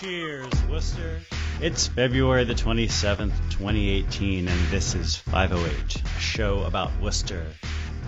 Cheers, Worcester. It's February the 27th, 2018, and this is 508, a show about Worcester.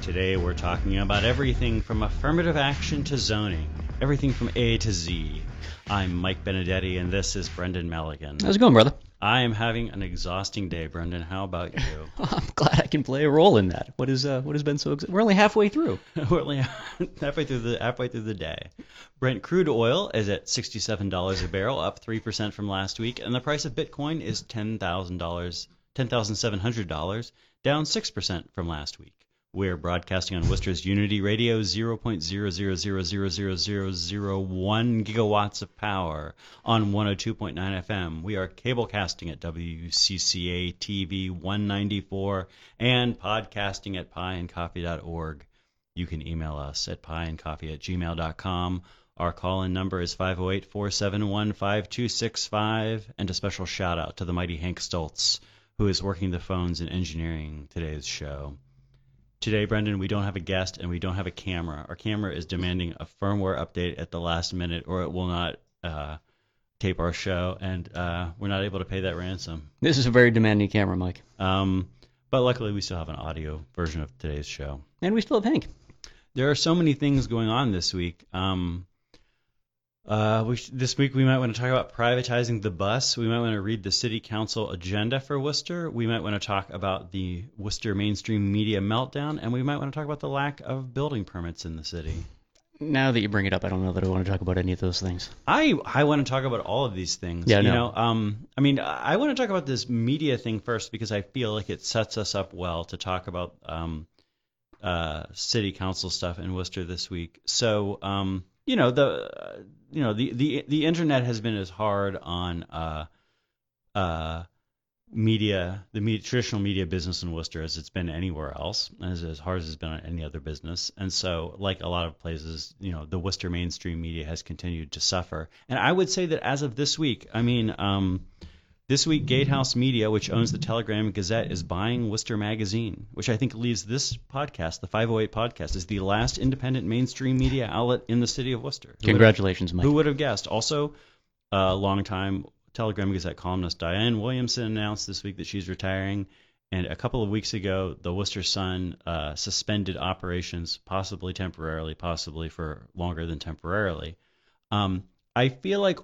Today we're talking about everything from affirmative action to zoning, everything from A to Z. I'm Mike Benedetti, and this is Brendan Melican. How's it going, brother? I am having an exhausting day, Brendan. How about you? I'm glad I can play a role in that. What is uh, what has been so? Ex- We're only halfway through. We're only halfway through the halfway through the day. Brent crude oil is at sixty-seven dollars a barrel, up three percent from last week, and the price of Bitcoin is ten thousand dollars, ten thousand seven hundred dollars, down six percent from last week. We're broadcasting on Worcester's Unity Radio, 0.000000001 gigawatts of power on 102.9 FM. We are cablecasting at WCCA TV 194 and podcasting at pieandcoffee.org. You can email us at pieandcoffee at gmail.com. Our call in number is 508 471 5265. And a special shout out to the mighty Hank Stoltz, who is working the phones and engineering today's show. Today, Brendan, we don't have a guest and we don't have a camera. Our camera is demanding a firmware update at the last minute, or it will not uh, tape our show, and uh, we're not able to pay that ransom. This is a very demanding camera, Mike. Um, but luckily, we still have an audio version of today's show. And we still have Hank. There are so many things going on this week. Um, uh, we, this week we might want to talk about privatizing the bus. We might want to read the city council agenda for Worcester. We might want to talk about the Worcester mainstream media meltdown, and we might want to talk about the lack of building permits in the city. Now that you bring it up, I don't know that I want to talk about any of those things. I I want to talk about all of these things. Yeah, you no. know, um, I mean, I want to talk about this media thing first because I feel like it sets us up well to talk about um, uh, city council stuff in Worcester this week. So, um, you know, the uh, you know the the the internet has been as hard on uh, uh, media, the media, traditional media business in Worcester as it's been anywhere else, as as hard as it's been on any other business. And so, like a lot of places, you know, the Worcester mainstream media has continued to suffer. And I would say that as of this week, I mean, um, this week, Gatehouse Media, which owns the Telegram and Gazette, is buying Worcester Magazine, which I think leaves this podcast, the 508 podcast, as the last independent mainstream media outlet in the city of Worcester. Who Congratulations, Mike. who would have guessed? Also, uh, longtime Telegram Gazette columnist Diane Williamson announced this week that she's retiring. And a couple of weeks ago, the Worcester Sun uh, suspended operations, possibly temporarily, possibly for longer than temporarily. Um, I feel like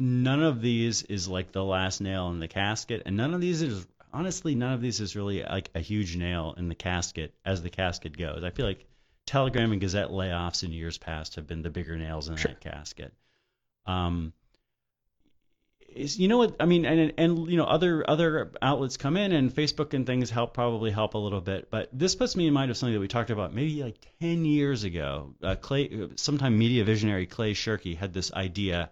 none of these is like the last nail in the casket, and none of these is honestly none of these is really like a huge nail in the casket as the casket goes. I feel like Telegram and Gazette layoffs in years past have been the bigger nails in Sure. that casket. Um, is you know what I mean, and and you know other other outlets come in, and Facebook and things help probably help a little bit. But this puts me in mind of something that we talked about maybe like ten years ago. Uh, Clay, sometime media visionary Clay Shirky had this idea.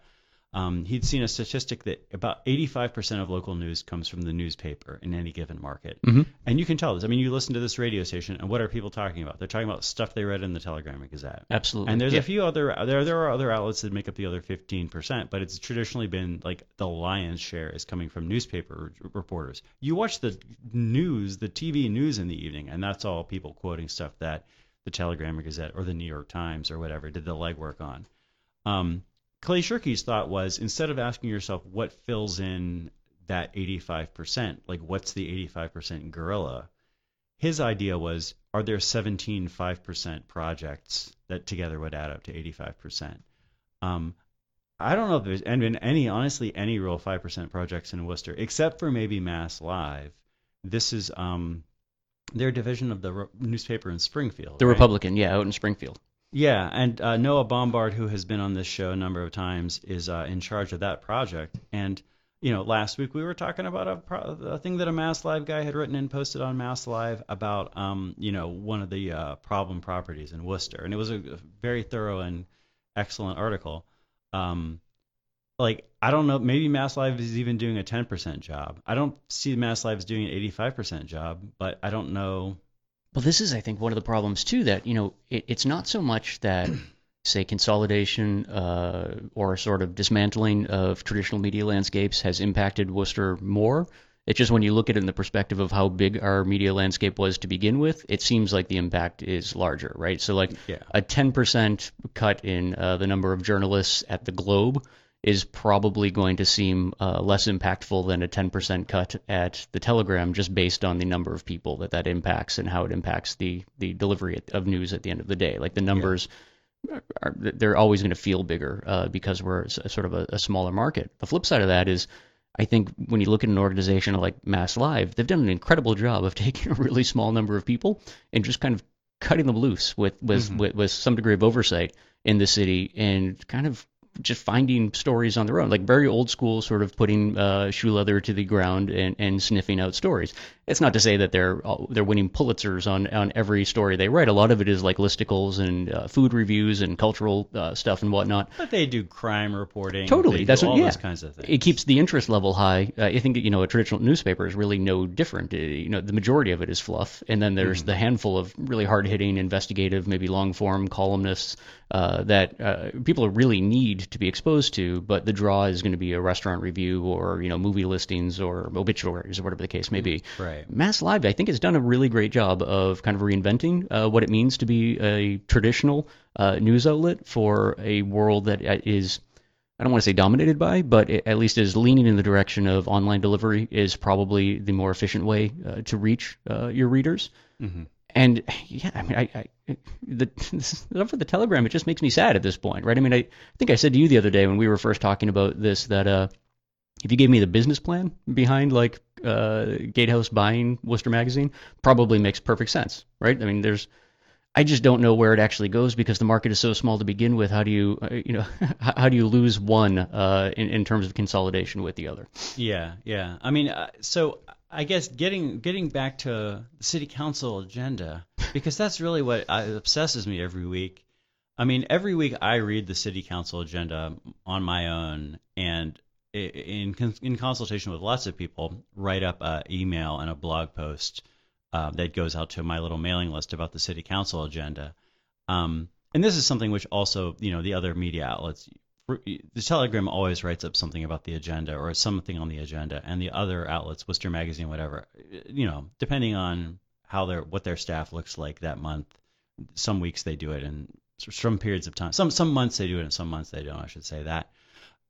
Um, he'd seen a statistic that about 85% of local news comes from the newspaper in any given market. Mhm. And you can tell this. I mean, you listen to this radio station, and what are people talking about? They're talking about stuff they read in the Telegram and Gazette. Absolutely. And there's Yeah. a few other there there are other outlets that make up the other 15%, but it's traditionally been like the lion's share is coming from newspaper r- reporters. You watch the news, the TV news in the evening, and that's all people quoting stuff that the Telegram or Gazette or the New York Times or whatever did the legwork on. Um, Clay Shirky's thought was instead of asking yourself what fills in that 85%, like what's the 85% gorilla, his idea was are there 17 5% projects that together would add up to 85%? Um, I don't know if there's and been any, honestly, any real 5% projects in Worcester, except for maybe Mass Live. This is um, their division of the ro- newspaper in Springfield. the right? Republican, yeah, out in Springfield. Yeah, and uh, Noah Bombard, who has been on this show a number of times, is uh, in charge of that project. And you know, last week we were talking about a, pro- a thing that a Mass Live guy had written and posted on Mass Live about, um, you know, one of the uh, problem properties in Worcester, and it was a very thorough and excellent article. Um, like I don't know, maybe Mass Live is even doing a 10% job. I don't see Mass Live as doing an 85% job, but I don't know. Well, this is, I think, one of the problems too. That you know, it, it's not so much that, say, consolidation uh, or sort of dismantling of traditional media landscapes has impacted Worcester more. It's just when you look at it in the perspective of how big our media landscape was to begin with, it seems like the impact is larger, right? So, like Yeah. a 10% cut in uh, the number of journalists at the Globe is probably going to seem uh, less impactful than a 10% cut at the Telegram, just based on the number of people that that impacts and how it impacts the the delivery of news at the end of the day. Like the numbers. Are, they're always going to feel bigger uh, because we're a, sort of a, a smaller market. The flip side of that is I think when you look at an organization like Mass Live, they've done an incredible job of taking a really small number of people and just kind of cutting them loose with with, mm-hmm. with, with some degree of oversight in the city and kind of just finding stories on their own, like very old school, sort of putting uh, shoe leather to the ground and, and sniffing out stories. It's not to say that they're they're winning Pulitzers on, on every story they write. A lot of it is like listicles and uh, food reviews and cultural uh, stuff and whatnot. But they do crime reporting. Totally, that's all what, yeah. those kinds of things. It keeps the interest level high. Uh, I think you know a traditional newspaper is really no different. Uh, you know, the majority of it is fluff, and then there's mm-hmm. the handful of really hard hitting, investigative, maybe long form columnists uh, that uh, people really need to be exposed to. But the draw is going to be a restaurant review or you know movie listings or obituaries or whatever the case may be. Right. Mass Live, I think, has done a really great job of kind of reinventing uh, what it means to be a traditional uh, news outlet for a world that uh, is. I don't want to say dominated by, but at least is leaning in the direction of online delivery is probably the more efficient way uh, to reach uh, your readers. Mm-hmm. And yeah, I mean, I, I the stuff for the Telegram, it just makes me sad at this point, right? I mean, I, I think I said to you the other day when we were first talking about this that uh, if you gave me the business plan behind like uh, Gatehouse buying Worcester Magazine, probably makes perfect sense, right? I mean, there's, I just don't know where it actually goes because the market is so small to begin with. How do you, uh, you know, how do you lose one uh, in in terms of consolidation with the other? Yeah, yeah. I mean, uh, so I guess getting getting back to city council agenda because that's really what obsesses me every week. I mean, every week I read the city council agenda on my own, and in in consultation with lots of people, write up an email and a blog post uh, that goes out to my little mailing list about the city council agenda. Um, and this is something which also, you know, the other media outlets, the Telegram always writes up something about the agenda or something on the agenda, and the other outlets, Worcester Magazine, whatever, you know, depending on how their what their staff looks like that month. Some weeks they do it and some periods of time. Some some months they do it, and some months they don't. I should say that.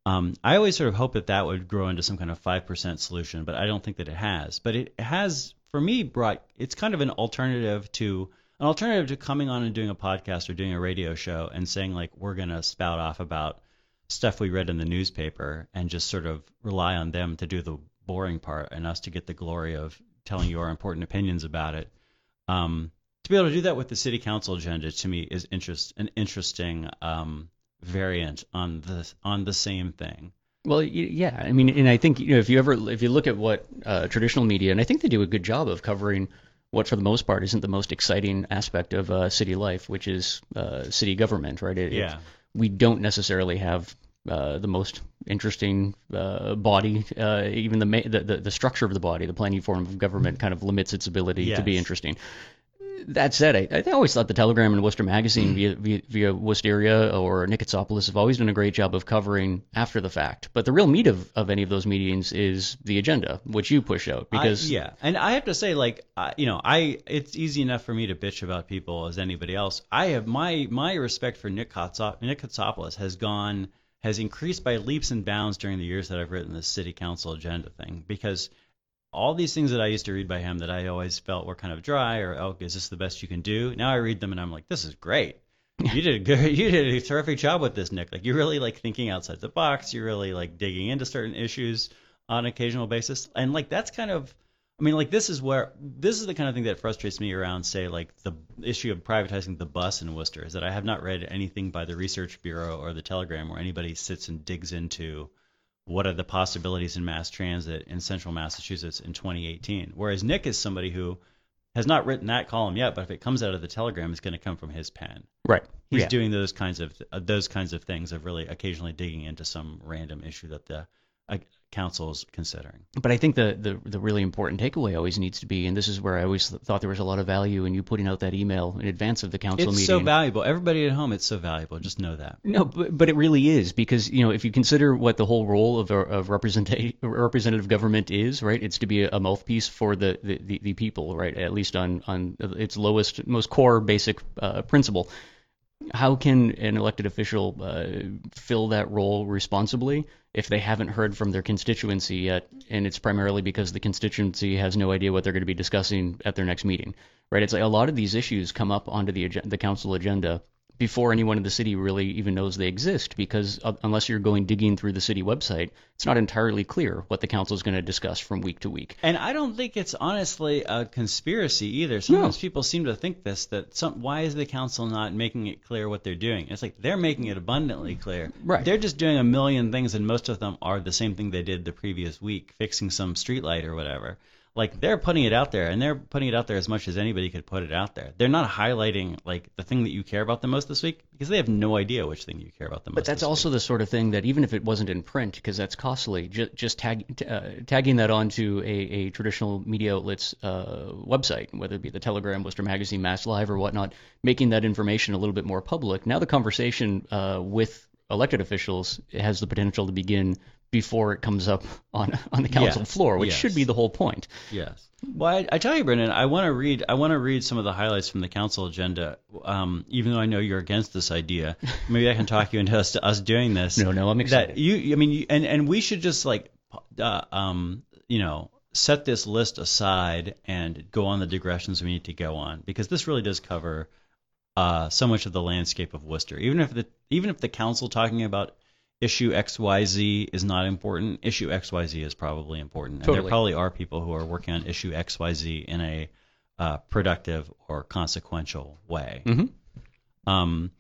Um, I always sort of hope that that would grow into some kind of 5% solution, but I don't think that it has. But it has, for me, brought it's kind of an alternative to an alternative to coming on and doing a podcast or doing a radio show and saying like we're gonna spout off about stuff we read in the newspaper and just sort of rely on them to do the boring part and us to get the glory of telling you our important opinions about it. Um, to be able to do that with the city council agenda to me is interest an interesting um, variant on the on the same thing. Well, yeah, I mean, and I think you know if you ever if you look at what uh, traditional media, and I think they do a good job of covering what for the most part isn't the most exciting aspect of uh, city life, which is uh, city government, right? It, yeah. We don't necessarily have uh, the most interesting uh, body. Uh, even the, the, the structure of the body, the planning form of government, kind of limits its ability yes. to be interesting that said, I, I always thought the Telegram and Worcester Magazine mm. via, via, via Worcesteria or Nick Kotsopoulos have always done a great job of covering after the fact. But the real meat of, of any of those meetings is the agenda, which you push out. Because I, yeah, and I have to say, like, I, you know, I it's easy enough for me to bitch about people as anybody else. I have my my respect for Nick, Nick has gone has increased by leaps and bounds during the years that I've written the city council agenda thing because all these things that I used to read by him that I always felt were kind of dry or oh is this the best you can do? Now I read them and I'm like this is great. You did a good you did a terrific job with this Nick. Like you're really like thinking outside the box. You're really like digging into certain issues on an occasional basis. And like that's kind of I mean like this is where this is the kind of thing that frustrates me around say like the issue of privatizing the bus in Worcester is that I have not read anything by the Research Bureau or the Telegram where anybody sits and digs into what are the possibilities in mass transit in central Massachusetts in 2018. Whereas Nick is somebody who has not written that column yet, but if it comes out of the Telegram, it's going to come from his pen. Right. He's yeah. doing those kinds of uh, those kinds of things of really occasionally digging into some random issue that the uh, council's considering. But I think the, the the really important takeaway always needs to be, and this is where I always thought there was a lot of value in you putting out that email in advance of the council it's meeting. It's so valuable. Everybody at home, it's so valuable. Just know that. No, but, but it really is because you know if you consider what the whole role of of representative government is, right? It's to be a mouthpiece for the, the, the, the people, right? At least on on its lowest, most core, basic uh, principle how can an elected official uh, fill that role responsibly if they haven't heard from their constituency yet, and it's primarily because the constituency has no idea what they're going to be discussing at their next meeting, right? It's like a lot of these issues come up onto the the council agenda before anyone in the city really even knows they exist because uh, unless you're going digging through the city website, it's not entirely clear what the council is going to discuss from week to week. And I don't think it's honestly a conspiracy either. Sometimes No. people seem to think this that some why is the council not making it clear what they're doing? It's like they're making it abundantly clear. Right. They're just doing a million things and most of them are the same thing they did the previous week, fixing some street light or whatever. Like they're putting it out there and they're putting it out there as much as anybody could put it out there. They're not highlighting like the thing that you care about the most this week because they have no idea which thing you care about the most. But that's this week. also the sort of thing that even if it wasn't in print, because that's costly, just, just tag, uh, tagging that onto a, a traditional media outlet's uh, website, whether it be the Telegram, Worcester Magazine, Mass Live, or whatnot, making that information a little bit more public. Now the conversation uh, with elected officials has the potential to begin before it comes up on on the council Yes, floor, which yes. should be the whole point. Yes. Well, I, I tell you, Brendan, I want to read. I want to read some of the highlights from the council agenda. Um, even though I know you're against this idea, maybe I can talk you into us, us doing this. No, no, I'm excited. That you, I mean, you, and and we should just like, uh, um, you know, set this list aside and go on the digressions we need to go on because this really does cover uh, so much of the landscape of Worcester. Even if the even if the council talking about issue XYZ is not important, issue XYZ is probably important. And there probably are people who are working on issue XYZ in a uh, productive or consequential way. Mhm. Um,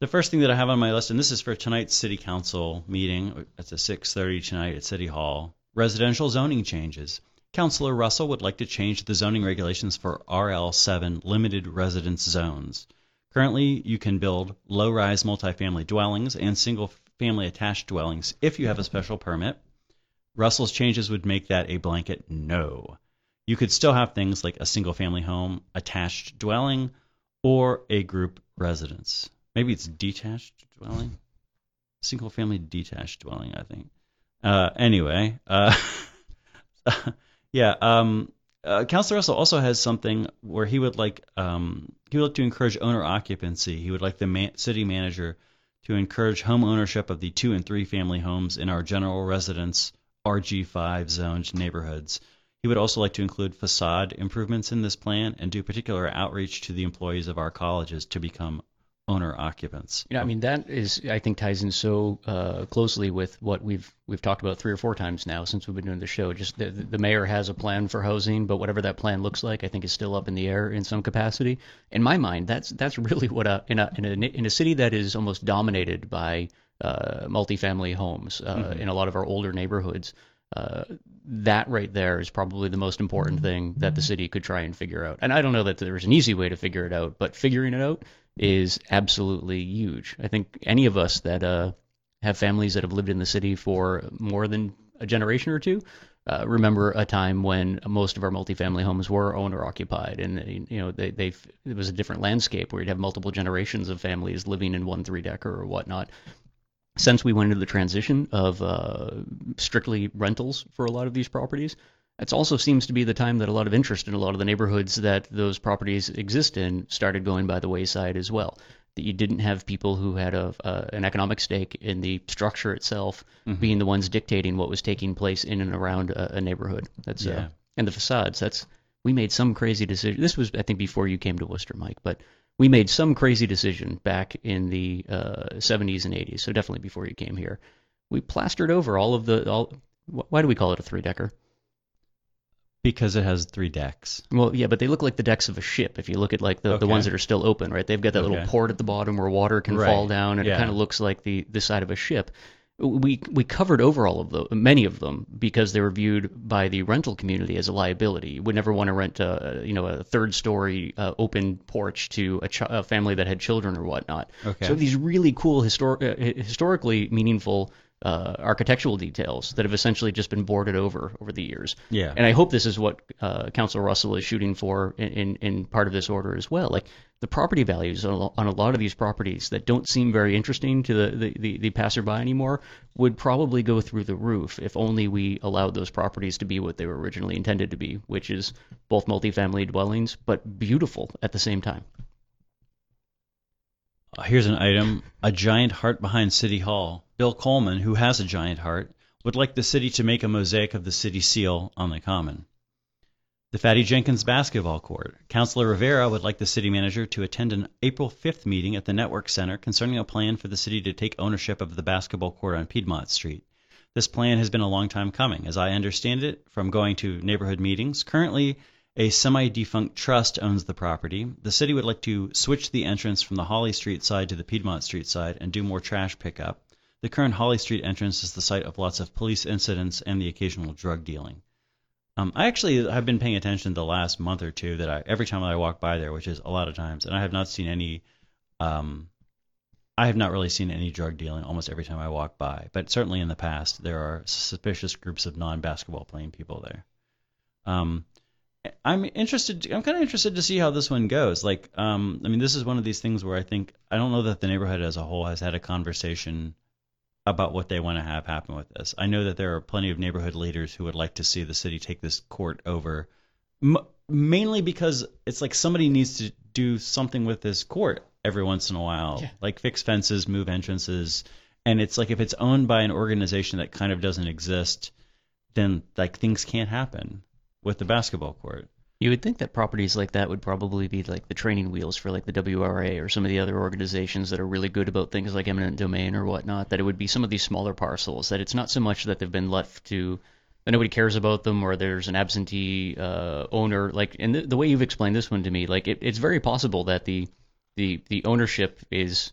the first thing that I have on my list, and this is for tonight's city council meeting. It's at 6:30 tonight at City Hall. Residential zoning changes. Councilor Russell would like to change the zoning regulations for RL7 limited residence zones. Currently, you can build low-rise multifamily dwellings and single-family attached dwellings if you have a special permit. Russell's changes would make that a blanket no. You could still have things like a single-family home, attached dwelling, or a group residence. Maybe it's detached dwelling, single-family detached dwelling. I think. Uh, anyway, uh, yeah. Um, uh, Councilor Russell also has something where he would like um, he would like to encourage owner occupancy. He would like the city manager to encourage home ownership of the two and three family homes in our general residence RG5 zoned neighborhoods. He would also like to include facade improvements in this plan and do particular outreach to the employees of our colleges to become owner occupants. You know, I mean, that is, I think, ties in so uh, closely with what we've we've talked about three or four times now since we've been doing the show. Just the, the mayor has a plan for housing, but whatever that plan looks like, I think is still up in the air in some capacity. In my mind, that's that's really what a in a in a, in a city that is almost dominated by uh, multifamily homes uh, in a lot of our older neighborhoods. Uh, that right there is probably the most important thing that the city could try and figure out. And I don't know that there's an easy way to figure it out, but figuring it out is absolutely huge. I think any of us that uh, have families that have lived in the city for more than a generation or two uh, remember a time when most of our multifamily homes were owner occupied, and you know they they it was a different landscape where you'd have multiple generations of families living in one three decker or whatnot since we went into the transition of uh, strictly rentals for a lot of these properties, it also seems to be the time that a lot of interest in a lot of the neighborhoods that those properties exist in started going by the wayside as well. That you didn't have people who had a, uh, an economic stake in the structure itself being the ones dictating what was taking place in and around a, a neighborhood. That's uh, Yeah. and the facades. That's we made some crazy decision. This was I think before you came to Worcester, Mike, but we made some crazy decision back in the uh, 70s and 80s. So definitely before you came here, we plastered over all of the all. wh- Why do we call it a three decker? Because it has three decks. Well, yeah, but they look like the decks of a ship. If you look at like the, the ones that are still open, right? They've got that little port at the bottom where water can Right. fall down, and it kind of looks like the the side of a ship. We we covered over all of the many of them, because they were viewed by the rental community as a liability. You would never want to rent a you know a third story uh, open porch to a, ch- a family that had children or whatnot. Okay. So these really cool histor- uh, historically meaningful uh, architectural details that have essentially just been boarded over over the years. Yeah. And I hope this is what uh, Council Russell is shooting for in, in, in part of this order as well. Like the property values on a, on a lot of these properties that don't seem very interesting to the, the, the, the passerby anymore would probably go through the roof if only we allowed those properties to be what they were originally intended to be, which is both multifamily dwellings, but beautiful at the same time. Uh, here's an item a giant heart behind City Hall. Bill Coleman, who has a giant heart, would like the city to make a mosaic of the city seal on the common. The Fatty Jenkins basketball court. Councilor Rivera would like the city manager to attend an April 5th meeting at the Network Center concerning a plan for the city to take ownership of the basketball court on Piedmont Street. This plan has been a long time coming. As I understand it from going to neighborhood meetings, currently a semi defunct trust owns the property. The city would like to switch the entrance from the Holly Street side to the Piedmont Street side and do more trash pickup. The current Holly Street entrance is the site of lots of police incidents and the occasional drug dealing. Um, I actually have been paying attention the last month or two that I every time I walk by there, which is a lot of times, and I have not seen any. Um, I have not really seen any drug dealing almost every time I walk by, but certainly in the past there are suspicious groups of non-basketball playing people there. Um, I'm interested. I'm kind of interested to see how this one goes. Like, um, I mean, this is one of these things where I think I don't know that the neighborhood as a whole has had a conversation about what they want to have happen with this. I know that there are plenty of neighborhood leaders who would like to see the city take this court over, m- mainly because it's like somebody needs to do something with this court every once in a while, Yeah. like fix fences, move entrances, and it's like if it's owned by an organization that kind of doesn't exist, then like things can't happen with the basketball court. You would think that properties like that would probably be like the training wheels for like the WRA or some of the other organizations that are really good about things like eminent domain or whatnot. That it would be some of these smaller parcels. That it's not so much that they've been left to that nobody cares about them or there's an absentee uh, owner. Like, and the, the way you've explained this one to me, like it, it's very possible that the the the ownership is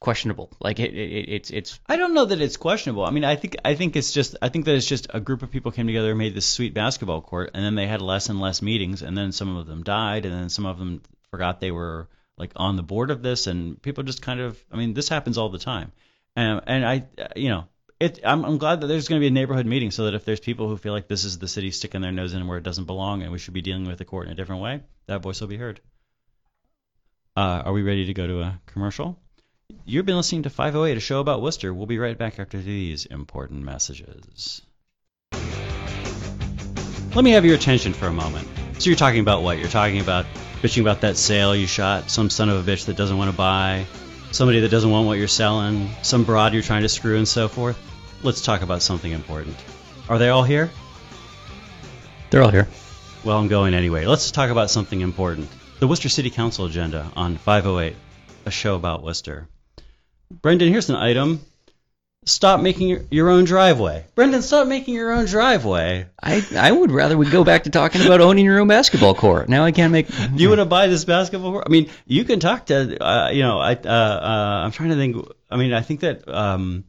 questionable. Like it, it it's it's I don't know that it's questionable. I mean, I think I think it's just I think that it's just a group of people came together and made this sweet basketball court, and then they had less and less meetings, and then some of them died, and then some of them forgot they were like on the board of this, and people just kind of I mean, this happens all the time, and and I you know. It, I'm, I'm glad that there's going to be a neighborhood meeting so that if there's people who feel like this is the city sticking their nose in where it doesn't belong and we should be dealing with the court in a different way, that voice will be heard. Uh, are we ready to go to a commercial? You've been listening to 508, a show about Worcester. We'll be right back after these important messages. Let me have your attention for a moment. So you're talking about what? You're talking about bitching about that sale you shot, some son of a bitch that doesn't want to buy, somebody that doesn't want what you're selling, some broad you're trying to screw, and so forth. Let's talk about something important. Are they all here? they're all here. Well, I'm going anyway. Let's talk about something important. The Worcester City Council agenda on 508, a show about Worcester. Brendan, here's an item. Stop making your, your own driveway. Brendan, stop making your own driveway. I I would rather we go back to talking about owning your own basketball court. Now I can't make. Do you want to buy this basketball court? I mean, you can talk to, uh, you know, I, uh, uh, I'm trying to think. I mean, I think that, um,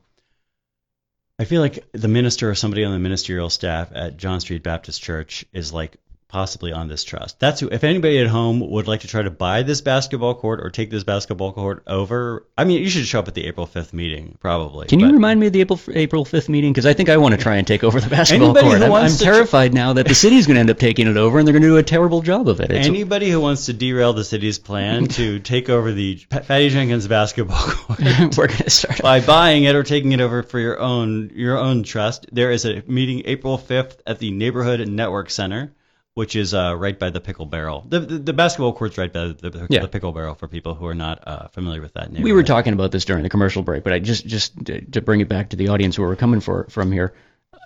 I feel like the minister or somebody on the ministerial staff at John Street Baptist Church is like possibly on this trust. That's who, if anybody at home would like to try to buy this basketball court or take this basketball court over, I mean, you should show up at the April 5th meeting, probably. Can you remind me of the April April fifth meeting? Because I think I want to try and take over the basketball Anybody court. who I'm, wants I'm terrified now that the city's going to end up taking it over, and they're going to do a terrible job of it. It's, Anybody who wants to derail the city's plan to take over the Fatty Jenkins basketball court we're going to start. by buying it or taking it over for your own your own trust. There is a meeting April 5th at the Neighborhood Network Center, which is uh, right by the Pickle Barrel. The, the, the basketball court's right by the, the, Yeah. the Pickle Barrel for people who are not uh, familiar with that name. We were talking about this during the commercial break, but I just just to, to bring it back to the audience where we're coming for, from here.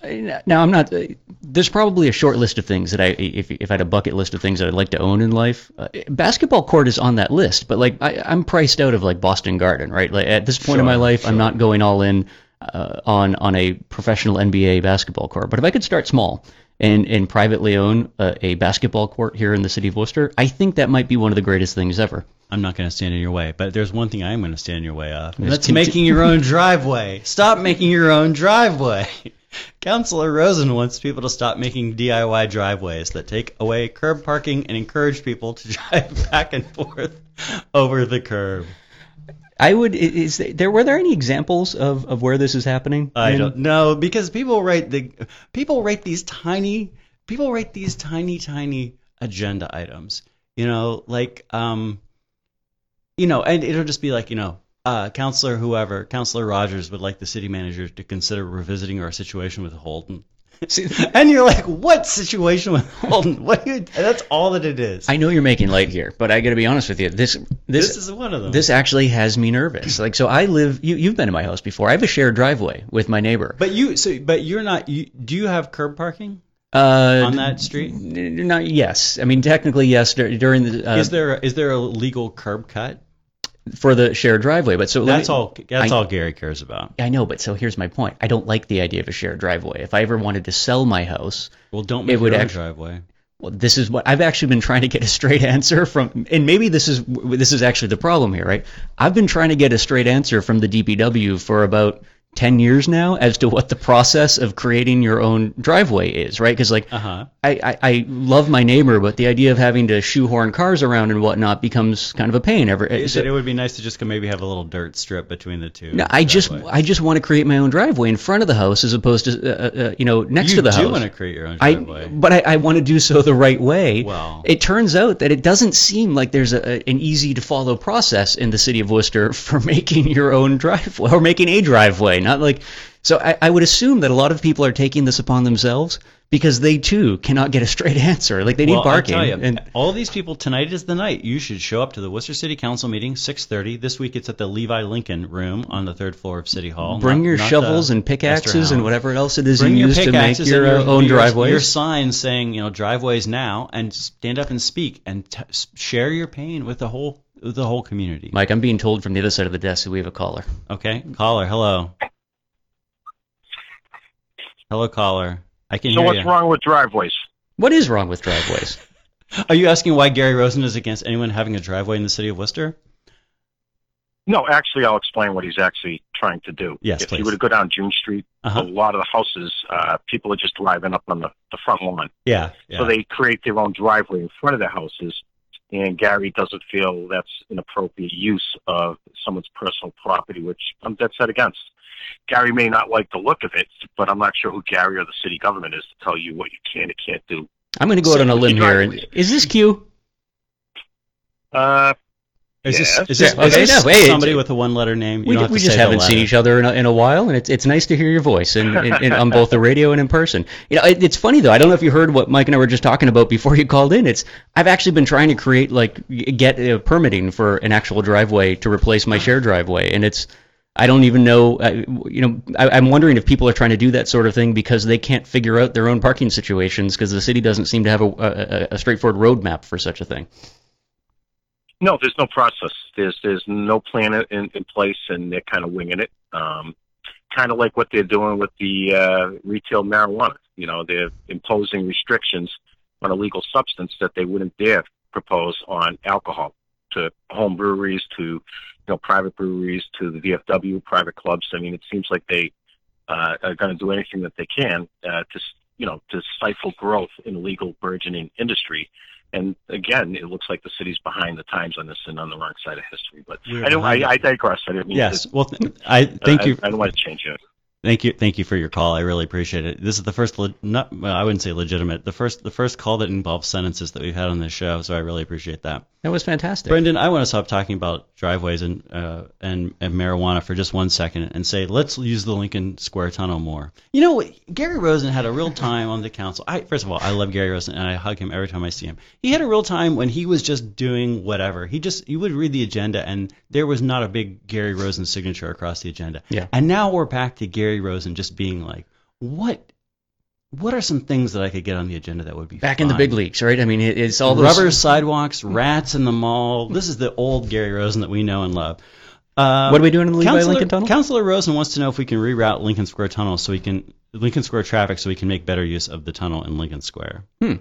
Uh, Now I'm not. uh, There's probably a short list of things that I, if if I had a bucket list of things that I'd like to own in life, uh, basketball court is on that list. But like I, I'm priced out of like Boston Garden, right? Like at this point in my Sure, life, I'm not going all in uh, on on a professional NBA basketball court. But if I could start small and and privately own a, a basketball court here in the city of Worcester, I think that might be one of the greatest things ever. I'm not going to stand in your way, but there's one thing I am going to stand in your way of. That's making your own driveway. Stop making your own driveway. Councilor Rosen wants people to stop making DIY driveways that take away curb parking and encourage people to drive back and forth over the curb. I would. Is there were there any examples of, of where this is happening? I mean, don't know because people write the people write these tiny people write these tiny tiny agenda items. You know, like um, you know, and it'll just be like you know, uh, Counselor whoever, Counselor Rogers would like the city manager to consider revisiting our situation with Holden. See, and you're like, what situation with Holden? What? You, that's all that it is. I know you're making light here, but I got to be honest with you. This this this is one of them. this actually has me nervous. Like, so I live. You you've been to my house before. I have a shared driveway with my neighbor. but you, so, but you're not. You, do you have curb parking Uh, on that street? Not yes. I mean, technically yes. dur- During the uh, is there is there a legal curb cut? For the shared driveway, but so That's me- all. That's I- all Gary cares about. I know, but so here's my point. I don't like the idea of a shared driveway. If I ever wanted to sell my house, Well, don't It make would your driveway. well, this is what I've actually been trying to get a straight answer from, and maybe this is this is actually the problem here, right? I've been trying to get a straight answer from the DPW for about ten years now as to what the process of creating your own driveway is, right? Because like Uh huh. I, I, I love my neighbor, but the idea of having to shoehorn cars around and whatnot becomes kind of a pain. Ever, You so- it would be nice to just maybe have a little dirt strip between the two. no, I just. I just want to create my own driveway in front of the house as opposed to uh, uh, you know next you to the house. do want to create your own I, driveway. but I, I want to do so the right way. Well- it turns out that it doesn't seem like there's a, an easy to follow process in the city of Worcester for making your own driveway or making a driveway. Not like so. I, I would assume that a lot of people are taking this upon themselves because they too cannot get a straight answer. Like they need well. I'll tell you, and all these people tonight is the night. You should show up to the Worcester City Council meeting, 6:30. This week it's at the Levi Lincoln Room on the third floor of City Hall. bring not- your not shovels and pickaxes and whatever else it is Bring you use to make your, uh, own your, driveways. Your signs saying, you know, driveways now, and stand up and speak and t- share your pain with the whole the whole community. Mike, I'm being told from the other side of the desk that we have a caller. Okay, caller, hello. Hello, caller. I can So hear you. So what's wrong with driveways? What is wrong with driveways? Are you asking why Gary Rosen is against anyone having a driveway in the city of Worcester? No, actually, I'll explain what he's actually trying to do. Yes, if please. you were to go down June Street, Uh-huh. a lot of the houses, uh, people are just driving up on the, the front lawn. Yeah, yeah. So they create their own driveway in front of their houses, and Gary doesn't feel that's an appropriate use of someone's personal property, which I'm dead set against. Gary may not like the look of it, but I'm not sure who Gary or the city government is to tell you what you can and can't do. I'm going to go out on a limb here. driveways. And, is this Q? Uh, Is this, Yes. is this, Yeah, is okay, this no, hey, somebody with a one-letter name? You We, don't have we to just say haven't seen each other in a, in a while, and it's it's nice to hear your voice and, and, and on both the radio and in person. You know, it, it's funny though. I don't know if you heard what Mike and I were just talking about before you called in. It's I've actually been trying to create like get uh, permitting for an actual driveway to replace my shared driveway, and it's I don't even know. Uh, you know, I, I'm wondering if people are trying to do that sort of thing because they can't figure out their own parking situations because the city doesn't seem to have a, a, a straightforward roadmap for such a thing. No, there's no process. There's there's no plan in, in place, and they're kind of winging it. Um, kind of like what they're doing with the uh, retail marijuana. You know, they're imposing restrictions on a legal substance that they wouldn't dare propose on alcohol to home breweries, to know private breweries, to the VFW private clubs. I mean, it seems like they uh, are going to do anything that they can uh, to you know to stifle growth in a legal burgeoning industry. And again, it looks like the city's behind the times on this and on the wrong side of history. But We're I don't. I, I digress. I didn't mean Yes. to. Well, th- I thank I, you. I, don't want to change it. Thank you, thank you for your call. I really appreciate it. This is the first, le- not well, I wouldn't say legitimate, the first, the first call that involves sentences that we've had on this show. So I really appreciate that. That was fantastic. Brendan, I want to stop talking about driveways and uh, and, and marijuana for just one second and say let's use the Lincoln Square Tunnel more. You know, Gary Rosen had a real time on the council. I first of all, I love Gary Rosen and I hug him every time I see him. He had a real time when he was just doing whatever. He just you would read the agenda and there was not a big Gary Rosen signature across the agenda. Yeah. And now we're back to Gary Rosen just being like, what what are some things that I could get on the agenda that would be Back in the big leagues, right? I mean, it, it's all those rubber sidewalks, rats in the mall. This is the old Gary Rosen that we know and love. Uh, What are we doing in the Lincoln Tunnel? Councilor Rosen wants to know if we can reroute Lincoln Square Tunnel so we can Lincoln Square traffic so we can make better use of the tunnel in Lincoln Square. Hmm.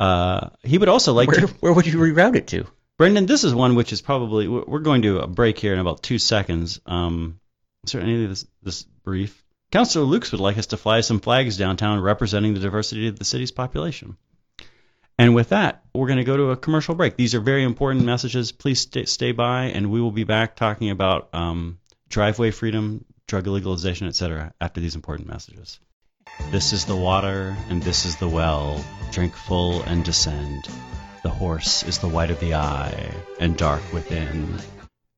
Uh, he would also like where, to. where would you reroute it to? Brendan, this is one which is probably we're we're going to a break here in about two seconds. Um, is there any of this this brief? Councilor Lukes would like us to fly some flags downtown representing the diversity of the city's population. And with that, we're going to go to a commercial break. These are very important messages. Please stay, stay by, and we will be back talking about um, driveway freedom, drug legalization, etc. after these important messages. This is the water, and this is the well. Drink full and descend. The horse is the white of the eye, and dark within.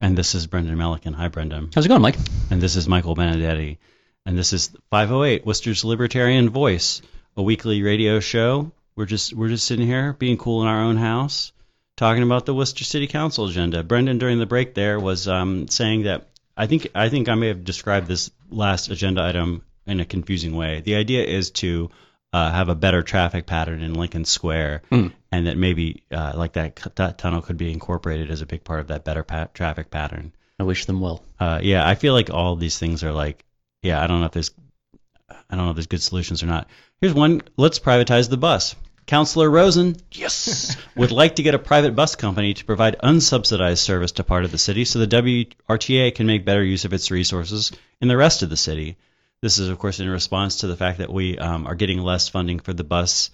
And this is Brendan Melican. Hi, Brendan. How's it going, Mike? And this is Michael Benedetti. and this is 508 Worcester's Libertarian Voice, a weekly radio show. We're just we're just sitting here being cool in our own house, talking about the Worcester City Council agenda. Brendan during the break there was um, saying that I think I think I may have described this last agenda item in a confusing way. The idea is to uh, have a better traffic pattern in Lincoln Square, Mm. And that maybe uh, like that that tunnel could be incorporated as a big part of that better pa- traffic pattern. I wish them well. Uh, yeah, I feel like all these things are like, yeah, I don't know if there's, I don't know if there's good solutions or not. Here's one: let's privatize the bus. Councillor Rosen, yes, would like to get a private bus company to provide unsubsidized service to part of the city, so the WRTA can make better use of its resources in the rest of the city. This is, of course, in response to the fact that we um, are getting less funding for the bus,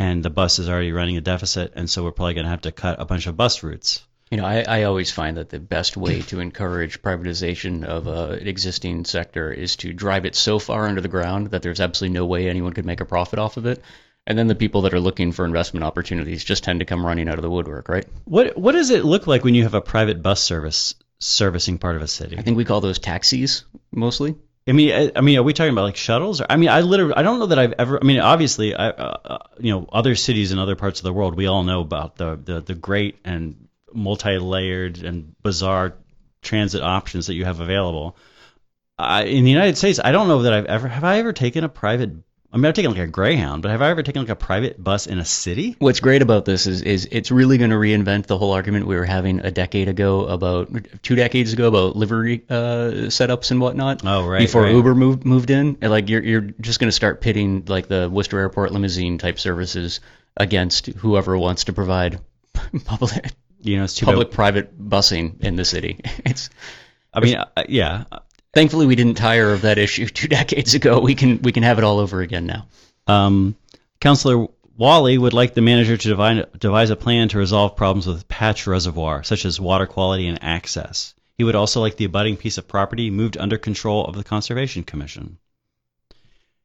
and the bus is already running a deficit, and so we're probably going to have to cut a bunch of bus routes. You know, I, I always find that the best way to encourage privatization of uh, an existing sector is to drive it so far under the ground that there's absolutely no way anyone could make a profit off of it. And then the people that are looking for investment opportunities just tend to come running out of the woodwork, right? What what does it look like when you have a private bus service servicing part of a city? I think we call those taxis mostly. I mean, I, I mean, are we talking about like shuttles? Or, I mean, I literally, I don't know that I've ever. I mean, obviously, I, uh, uh, you know, other cities in other parts of the world, we all know about the the, the great and multi-layered and bizarre transit options that you have available. I, in the United States, I don't know that I've ever have I ever taken a private. I mean, I've taken like a Greyhound, but have I ever taken like a private bus in a city? What's great about this is is it's really going to reinvent the whole argument we were having a decade ago about two decades ago about livery uh, setups and whatnot. Oh, right, Before right. Uber moved moved in, and like you're you're just going to start pitting like the Worcester Airport limousine type services against whoever wants to provide public You know, it's too bad- public private busing in the city. It's I mean, uh, yeah, thankfully we didn't tire of that issue two decades ago. We can we can have it all over again now. Um, Councillor Wally would like the manager to devise, devise a plan to resolve problems with Patch Reservoir, such as water quality and access. He would also like the abutting piece of property moved under control of the Conservation Commission.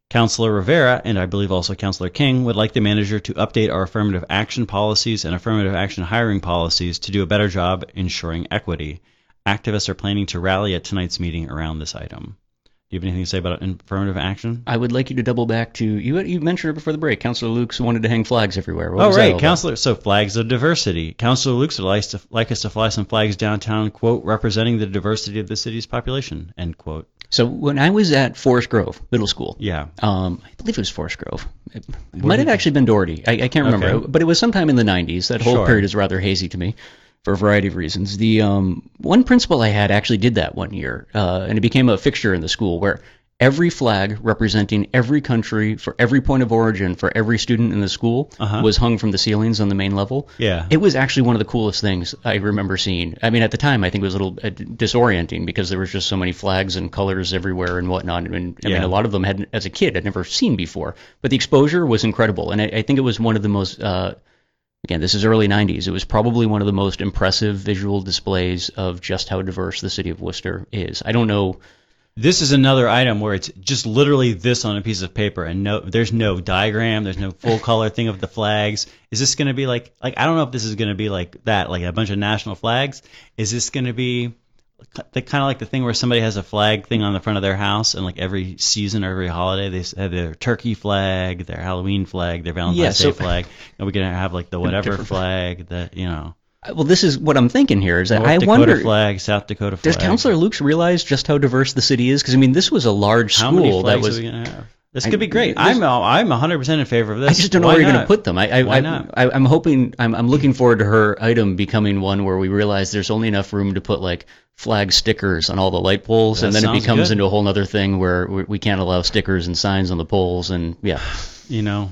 Councillor Rivera, and I believe also Councillor King, would like the manager to update our affirmative action policies and affirmative action hiring policies to do a better job ensuring equity. Activists are planning to rally at tonight's meeting around this item. Do you have anything to say about affirmative action? I would like you to double back to you. You mentioned it before the break. Councilor Lukes wanted to hang flags everywhere. What Oh was that all right? Councilor. So flags of diversity. Councilor Lukes would like, to, like us to fly some flags downtown, quote, representing the diversity of the city's population, end quote. So when I was at Forest Grove Middle School, Yeah. um, I believe it was Forest Grove. It might have actually been Doherty. I, I can't remember, Okay. but it was sometime in the '90s. That whole Sure. period is rather hazy to me, for a variety of reasons. The um, one principal I had actually did that one year, uh, and it became a fixture in the school where every flag representing every country for every point of origin for every student in the school Uh-huh. was hung from the ceilings on the main level. Yeah. It was actually one of the coolest things I remember seeing. I mean, at the time, I think it was a little uh, disorienting because there was just so many flags and colors everywhere and whatnot. And I mean, Yeah. a lot of them had, as a kid, I'd never seen before. But the exposure was incredible, and I, I think it was one of the most. Uh, again, this is early '90s. It was probably one of the most impressive visual displays of just how diverse the city of Worcester is. I don't know. This is another item where it's just literally this on a piece of paper, and no, there's no diagram, there's no full color thing of the flags. Is this going to be like, like I don't know if this is going to be like that, like a bunch of national flags? Is this going to be the kind of like the thing where somebody has a flag thing on the front of their house, and like every season or every holiday they have their turkey flag, their Halloween flag, their Valentine's Yeah, so- Day flag, and we're gonna have like the whatever flag that you know, Uh, Well, this is what I'm thinking here. Is that North I Dakota wonder. flag, South Dakota flag. Does Councilor Lukes realize just how diverse the city is? Because I mean, this was a large How school that was. This I- could be great. I'm I'm 100 percent in favor of this. I just don't know Why where you're going to put them. I, I, Why I, not? I, I'm hoping, I'm, I'm looking forward to her item becoming one where we realize there's only enough room to put like flag stickers on all the light poles, That and then it becomes good. into a whole other thing where we, we can't allow stickers and signs on the poles, and yeah, You know,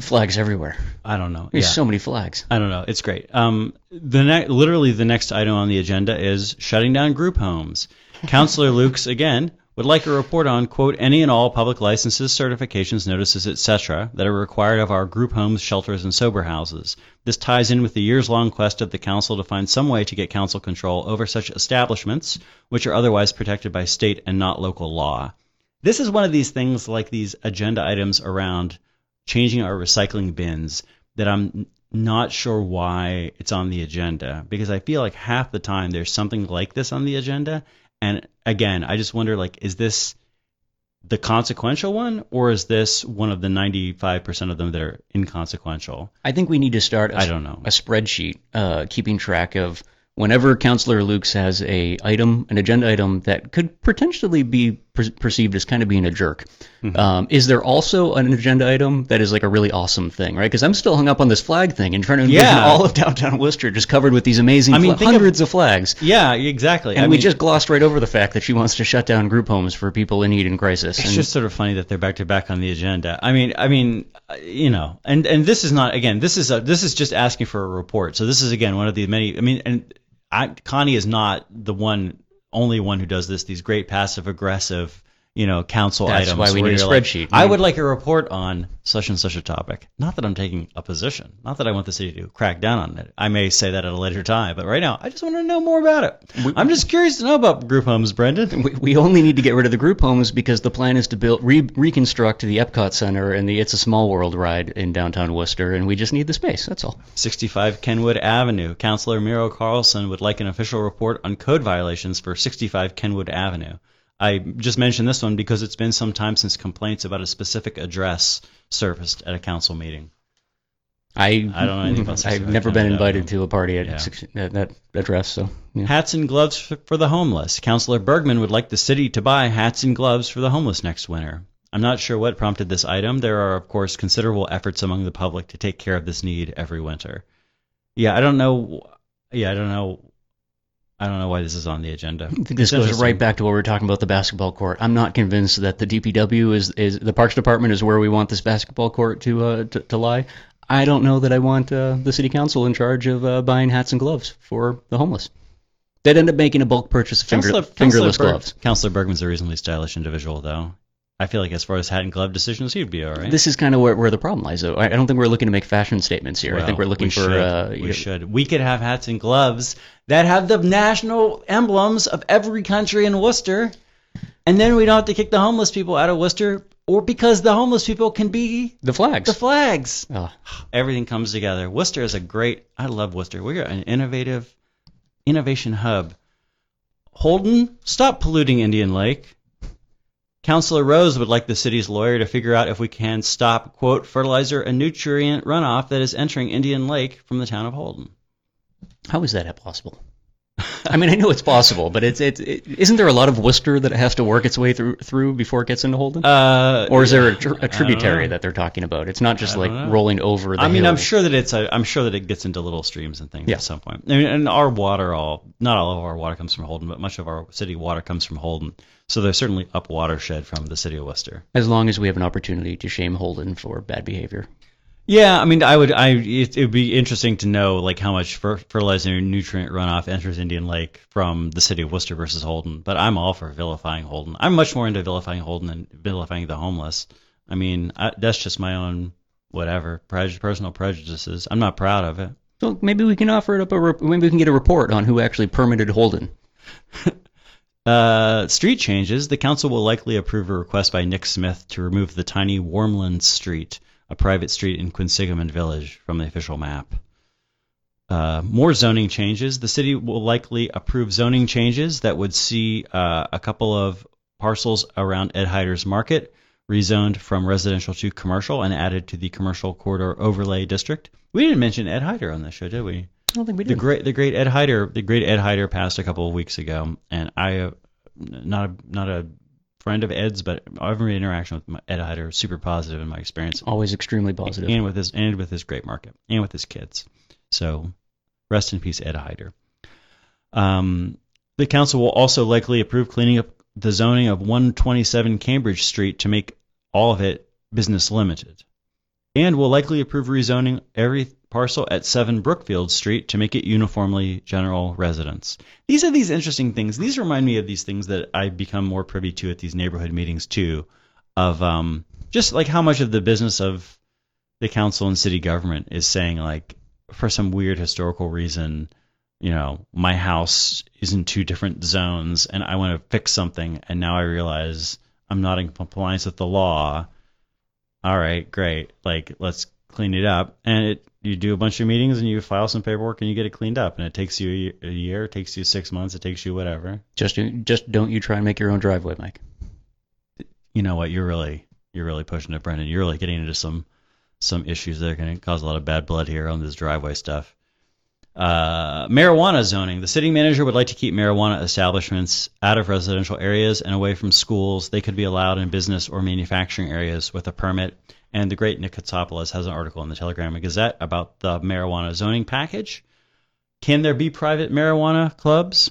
flags everywhere. I don't know. There's Yeah. so many flags. I don't know. It's great. Um, the ne- literally the next item on the agenda is shutting down group homes. Councillor Lukes again would like a report on quote any and all public licenses, certifications, notices, etc. that are required of our group homes, shelters, and sober houses. This ties in with the years-long quest of the council to find some way to get council control over such establishments, which are otherwise protected by state and not local law. This is one of these things like these agenda items around changing our recycling bins that I'm not sure why it's on the agenda because I feel like half the time there's something like this on the agenda and again I just wonder like is this the consequential one, or is this one of the 95% of them that are inconsequential? I think we need to start. A, I don't know. A spreadsheet uh, keeping track of whenever Councillor Lukes has a item, an agenda item that could potentially be per- perceived as kind of being a jerk. Mm-hmm. Um, is there also an agenda item that is like a really awesome thing, right? Because I'm still hung up on this flag thing and trying to envision Yeah. all of downtown Worcester just covered with these amazing I mean, fla- think of- hundreds of flags. Yeah, exactly. And I we mean, just glossed right over the fact that she wants to shut down group homes for people in need and crisis. It's and just sort of funny that they're back to back on the agenda. I mean, I mean, you know, and and this is not again. This is a, this is just asking for a report. So this is again one of the many. I mean, and I, Connie is not the one only one who does this. These great passive aggressive. You know, council That's items. why we need a you're like. I mm. would like a report on such and such a topic. Not that I'm taking a position. Not that I want the city to crack down on it. I may say that at a later time, but right now, I just want to know more about it. I'm just curious to know about group homes, Brendan. we, we only need to get rid of the group homes because the plan is to build re- reconstruct the Epcot Center and the It's a Small World ride in downtown Worcester, and we just need the space. That's all. 65 Kenwood Avenue. Councilor Mero Carlson would like an official report on code violations for 65 Kenwood Avenue. I just mentioned this one because it's been some time since complaints about a specific address surfaced at a council meeting. I I don't know anything about I've never been invited to a party at Yeah. six, that, that address, so yeah. Hats and gloves f- for the homeless. Councilor Bergman would like the city to buy hats and gloves for the homeless next winter. I'm not sure what prompted this item. There are, of course, considerable efforts among the public to take care of this need every winter. Yeah, I don't know. Yeah, I don't know. I don't know why this is on the agenda. I think this goes right back to what we were talking about the basketball court. I'm not convinced that the DPW is, is the Parks Department is where we want this basketball court to uh, to, to lie. I don't know that I want uh, the city council in charge of uh, buying hats and gloves for the homeless. They'd end up making a bulk purchase of finger, Councilor- fingerless Councilor Berg- gloves. Councilor Bergman's a reasonably stylish individual, though. I feel like as far as hat and glove decisions, he'd be all right. This is kind of where, where the problem lies, though. I, I don't think we're looking to make fashion statements here. I think we're looking we for. Should. Uh, we know- should. We could have hats and gloves that have the national emblems of every country in Worcester, and then we don't have to kick the homeless people out of Worcester, or because the homeless people can be the flags. the flags. Oh, Everything comes together. Worcester is a great. I love Worcester. We're an innovative, innovation hub. Holden, stop polluting Indian Lake. Councilor Rose would like the city's lawyer to figure out if we can stop, quote, fertilizer and nutrient runoff that is entering Indian Lake from the town of Holden. how is that possible? I mean, I know it's possible, but it's it's it, isn't there a lot of Worcester that has to work its way through through before it gets into Holden? Uh, or is there a, tr- a tributary that they're talking about? It's not just like know. rolling over the I mean, I'm sure that it's a, I'm sure that it gets into little streams and things Yeah. at some point. I mean, and our water, all not all of our water comes from Holden, but much of our city water comes from Holden. So there's certainly up watershed from the city of Worcester. As long as we have an opportunity to shame Holden for bad behavior. Yeah, I mean, I would, I it would be interesting to know like how much fer- fertilizer and nutrient runoff enters Indian Lake from the city of Worcester versus Holden. But I'm all for vilifying Holden. I'm much more into vilifying Holden than vilifying the homeless. I mean, I, that's just my own whatever prej- personal prejudices. I'm not proud of it. So maybe we can offer it up a re- maybe we can get a report on who actually permitted Holden. Uh, street changes. The council will likely approve a request by Nick Smith to remove the tiny Warmland Street, a private street in Quinsigamond Village, from the official map. Uh, more zoning changes. The city will likely approve zoning changes that would see uh, a couple of parcels around Ed Hyder's Market rezoned from residential to commercial and added to the commercial corridor overlay district. We didn't mention Ed Hyder on this show, did we? I don't think we the great the great Ed Hyder the great Ed Hyder passed a couple of weeks ago, and I uh, not a not a friend of Ed's, but every interaction with Ed Hyder was super positive in my experience, Always extremely positive. and with his and with his great market and with his kids. So, rest in peace, Ed Hyder. Um, the council will also likely approve cleaning up the zoning of 127 Cambridge Street to make all of it business limited, and will likely approve rezoning every parcel at 7 Brookfield Street to make it uniformly general residence. These are these interesting things. These remind me of these things that I become more privy to at these neighborhood meetings too, of um, just like how much of the business of the council and city government is saying like for some weird historical reason, you know, my house is in two different zones and I want to fix something and now I realize I'm not in compliance with the law. All right, great. Like let's clean it up. And it you do a bunch of meetings and you file some paperwork and you get it cleaned up and it takes you a ye- a year, it takes you 6 months, it takes you whatever. Just just don't you try and make your own driveway, Mike. you know what? You're really you're really pushing it, Brendan. You're really getting into some some issues that are going to cause a lot of bad blood here on this driveway stuff. Uh, marijuana zoning. The city manager would like to keep marijuana establishments out of residential areas and away from schools. They could be allowed in business or manufacturing areas with a permit. And the great Nick Kotsopoulos has an article in the Telegram and Gazette about the marijuana zoning package. Can there be private marijuana clubs?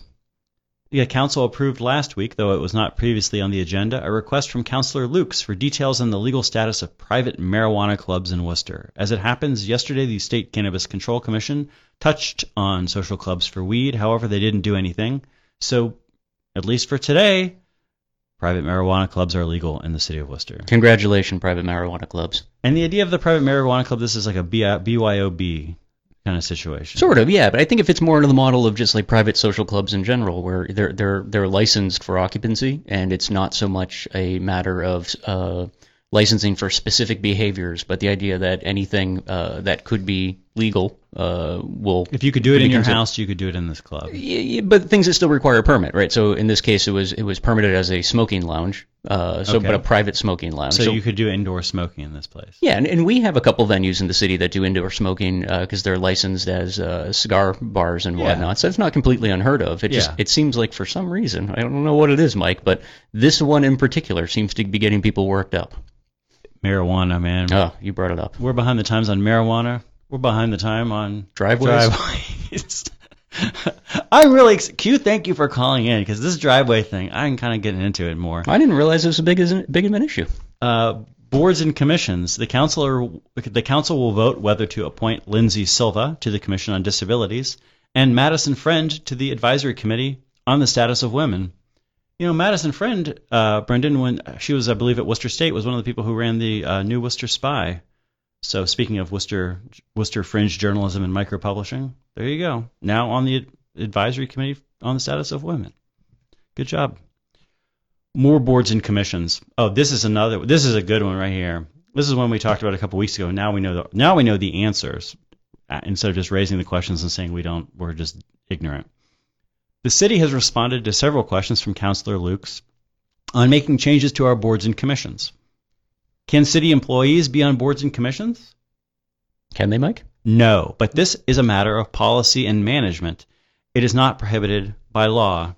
The council approved last week, though it was not previously on the agenda, a request from Councillor Lukes for details on the legal status of private marijuana clubs in Worcester. As it happens, yesterday the State Cannabis Control Commission touched on social clubs for weed. However, they didn't do anything. So, at least for today, private marijuana clubs are legal in the city of Worcester. Congratulations, private marijuana clubs. And the idea of the private marijuana club, this is like a BYOB kind of situation. Sort of, yeah. But I think if it's more into the model of just like private social clubs in general, where they're they're they're licensed for occupancy, and it's not so much a matter of uh, licensing for specific behaviors, but the idea that anything uh, that could be legal uh, will. If you could do it in your house, you could do it in this club. Yeah, yeah, but things that still require a permit, right? So in this case, it was it was permitted as a smoking lounge, uh, so Okay. but a private smoking lounge. So, you could do indoor smoking in this place. Yeah, and, and we have a couple venues in the city that do indoor smoking because they're licensed as uh, cigar bars and Yeah. whatnot. So it's not completely unheard of. It just it seems like for some reason I don't know what it is, Mike, but this one in particular seems to be getting people worked up. Marijuana, man. Oh, you brought it up. We're behind the times on marijuana. We're behind the time on Driveways. driveways. I'm really ex- Q. Thank you for calling in because this driveway thing, I'm kind of getting into it more. I didn't realize it was a big big of an issue. Uh, boards and commissions. The councilor, the council will vote whether to appoint Lindsay Silva to the Commission on Disabilities and Madison Friend to the Advisory Committee on the Status of Women. You know, Madison Friend, uh, Brendan, when she was, I believe, at Worcester State, was one of the people who ran the uh, New Worcester Spy. So, speaking of Worcester, Worcester fringe journalism and micro publishing, there you go. Now on the advisory committee on the status of women. Good job. More boards and commissions. Oh, this is another. This is a good one right here. This is one we talked about a couple weeks ago. Now we know the now we know the answers uh, instead of just raising the questions and saying we don't. We're just ignorant. The city has responded to several questions from Councillor Lukes on making changes to our boards and commissions. Can city employees be on boards and commissions? Can they, Mike? No, but this is a matter of policy and management. It is not prohibited by law.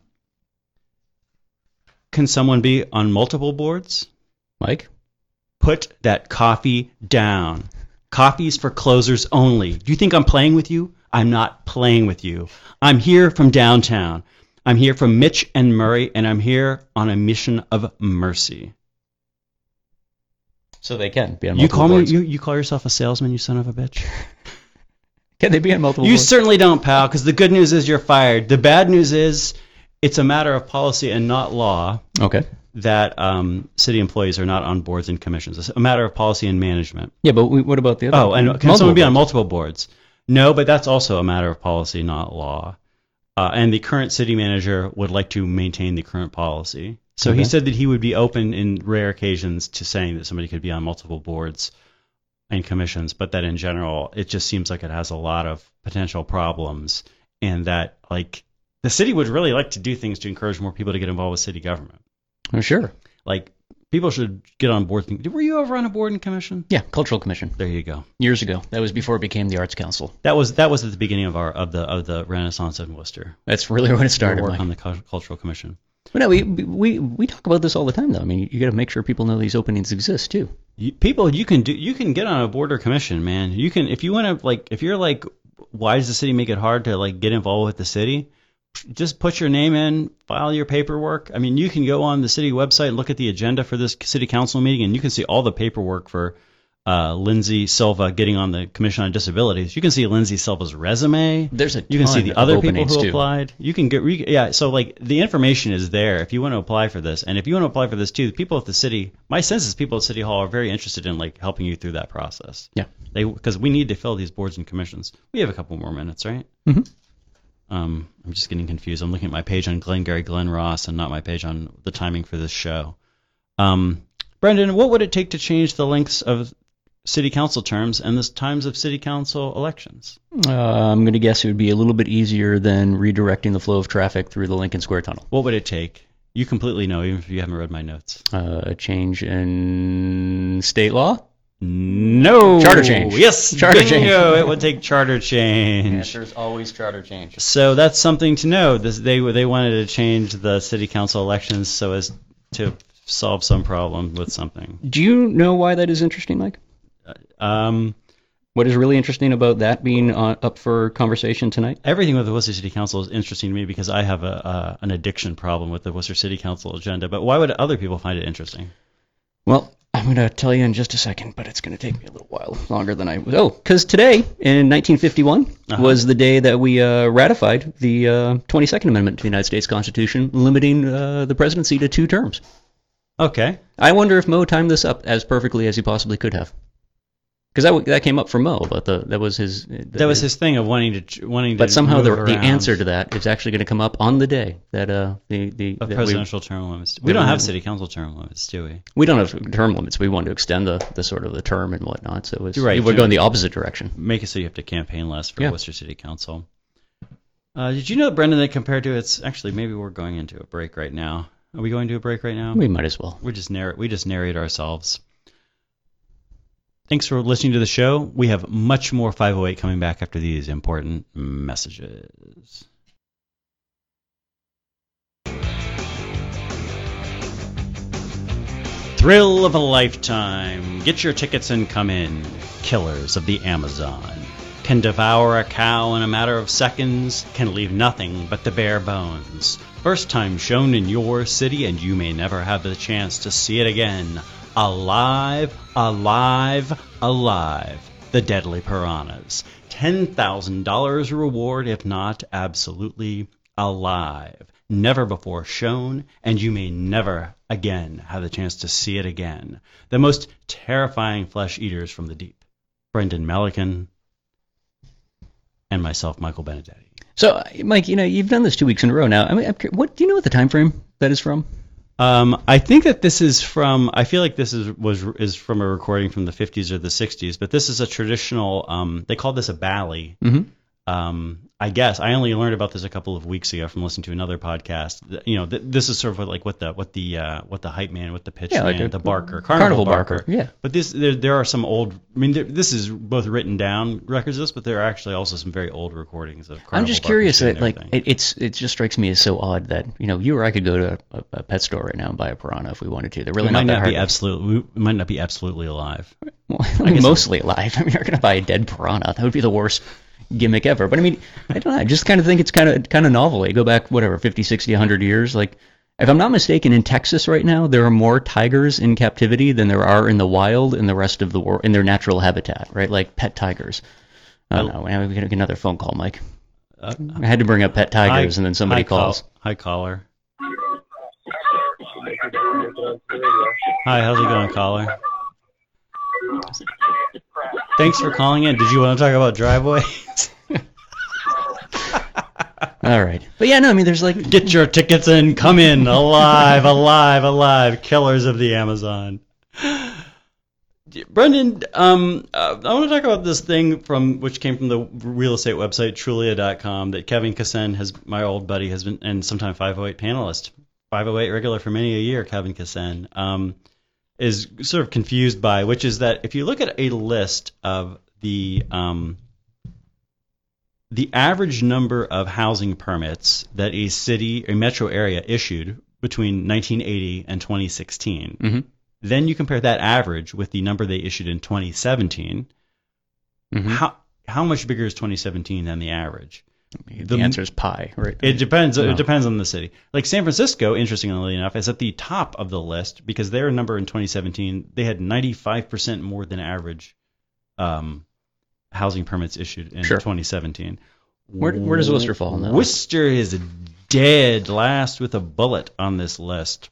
Can someone be on multiple boards? Mike? Put that coffee down. Coffee's for closers only. Do you think I'm playing with you? I'm not playing with you. I'm here from downtown. I'm here from Mitch and Murray, and I'm here on a mission of mercy. So they can be on You multiple call me boards. you, you call yourself a salesman, you son of a bitch? Can they be on multiple You boards? certainly don't, pal, because the good news is you're fired. The bad news is it's a matter of policy and not law okay. that um, city employees are not on boards and commissions. It's a matter of policy and management. Yeah, but we, what about the other? Oh, and can someone be on multiple boards? No, but that's also a matter of policy, not law. Uh, and the current city manager would like to maintain the current policy. So he said that he would be open in rare occasions to saying that somebody could be on multiple boards and commissions, but that in general, it just seems like it has a lot of potential problems, and that like the city would really like to do things to encourage more people to get involved with city government. Oh, sure. Like people should get on board. Were you ever on a board and commission? Yeah, cultural commission There you go. years ago. That was before it became the Arts Council. That was that was at the beginning of our of the of the Renaissance in Worcester. That's really when it started. Work on the cultural commission. But no, we, we we talk about this all the time, though. I mean, you got to make sure people know these openings exist too. You, people, you can do you can get on a board or commission, man. You can if you want to like if you're like, why does the city make it hard to like get involved with the city? Just put your name in, file your paperwork. I mean, you can go on the city website and look at the agenda for this city council meeting, and you can see all the paperwork for uh, Lindsay Silva getting on the Commission on Disabilities. You can see Lindsay Silva's resume. There's a You can see the other people who too. applied. You can get re- yeah. So like the information is there if you want to apply for this, and if you want to apply for this too, the people at the city. My sense is people at City Hall are very interested in like helping you through that process. Yeah. They because we need to fill these boards and commissions. We have a couple more minutes, right? Mhm. Um, I'm just getting confused. I'm looking at my page on Glengarry Glen Ross and not my page on the timing for this show. Um, Brendan, what would it take to change the lengths of city council terms and the times of city council elections? Uh, I'm going to guess it would be a little bit easier than redirecting the flow of traffic through the Lincoln Square Tunnel. What would it take? You completely know, even if you haven't read my notes. Uh, a change in state law. No. Charter change. Yes. Charter bingo. change. it would take charter change. there's always charter change. So that's something to know. This, they they wanted to change the city council elections so as to solve some problem with something. Do you know why that is interesting, Mike? Um, What is really interesting about that being uh, up for conversation tonight? everything with the Worcester City Council is interesting to me because I have a uh, an addiction problem with the Worcester City Council agenda. But why would other people find it interesting? Well, I'm going to tell you in just a second, but it's going to take me a little while longer than I was. Oh, because today, in 1951, Uh-huh. was the day that we uh, ratified the uh, 22nd Amendment to the United States Constitution, limiting uh, the presidency to two terms. Okay. I wonder if Mo timed this up as perfectly as he possibly could have. Because that, that came up for Mo, but the, that was his. That was his thing of wanting to wanting to. But somehow the, the answer to that is actually going to come up on the day that uh, the the of that we- presidential term limits. we We don't have city council term limits, do we? we don't have term limits. We want to extend the, the sort of the term and whatnot. So it's, right, we're going the opposite direction. Make it so you have to campaign less for Yeah. Worcester City Council. Uh, did you know, Brendan, that compared to its actually maybe we're going into a break right now. Are we going to a break right now? We might as well. We just narrate. We just narrate ourselves. Thanks for listening to the show. We have much more 508 coming back after these important messages. Thrill of a lifetime. Get your tickets and come in. Killers of the Amazon. Can devour a cow in a matter of seconds, can leave nothing but the bare bones. First time shown in your city, and you may never have the chance to see it again. Alive, alive, alive. The Deadly Piranhas. $10,000 reward, if not absolutely alive. Never before shown, and you may never again have the chance to see it again. The most terrifying flesh eaters from the deep. Brendan Melican and myself, Michael Benedetti. So, uh, Mike, you know you've done this two weeks in a row now. I mean, what do you know what the time frame that is from? Um, I think that this is from. I feel like this is was is from a recording from the 50s or the 60s, but this is a traditional. Um, they call this a bally. Mhm. Um, I guess I only learned about this a couple of weeks ago from listening to another podcast. You know, th- this is sort of like what the what the uh, what the hype man, what the pitch Yeah, man, like a the barker, carnival carnival, barker, yeah. But this there there are some old. I mean, there, this is both written down records of this, but there are actually also some very old recordings of. Carnival I'm just barkers curious that like it, it's it just strikes me as so odd that you know you or I could go to a, a pet store right now and buy a piranha if we wanted to. They're really we not might that not be absolutely. We might not be absolutely alive. Well, I mean, mostly alive. I mean, you're going to buy a dead piranha. That would be the worst gimmick ever. But I mean, I don't know. I just kind of think it's kind of kind of novel. You go back whatever 50, 60, 100 years. Like, if I'm not mistaken, in Texas right now there are more tigers in captivity than there are in the wild in the rest of the world in their natural habitat. Right, like pet tigers. I don't know. Now we get another phone call, Mike. Uh, I had to bring up pet tigers, and then somebody hi, call- calls. Hi, caller. Hi, how's it going, caller? Thanks for calling in. Did you want to talk about driveways? All right, but yeah, no. I mean, there's like Get your tickets and come in alive, alive, alive. Killers of the Amazon. Brendan, um, uh, I want to talk about this thing from which came from the real estate website Trulia.com that Kevin Kassan has, my old buddy, has been, and sometime 508 panelist, 508 regular for many a year. Kevin Kassan um, is sort of confused by, which is that if you look at a list of the um, the average number of housing permits that a city, a metro area issued between 1980 and 2016, Mhm. then you compare that average with the number they issued in 2017. Mhm. How how much bigger is 2017 than the average? The, the- answer is pi, right? It depends. No. It depends on the city. Like San Francisco, interestingly enough, is at the top of the list because their number in 2017 they had 95 percent more than average um, housing permits issued in Sure. 2017. Where- where does Worcester fall that? Worcester is dead last with a bullet on this list.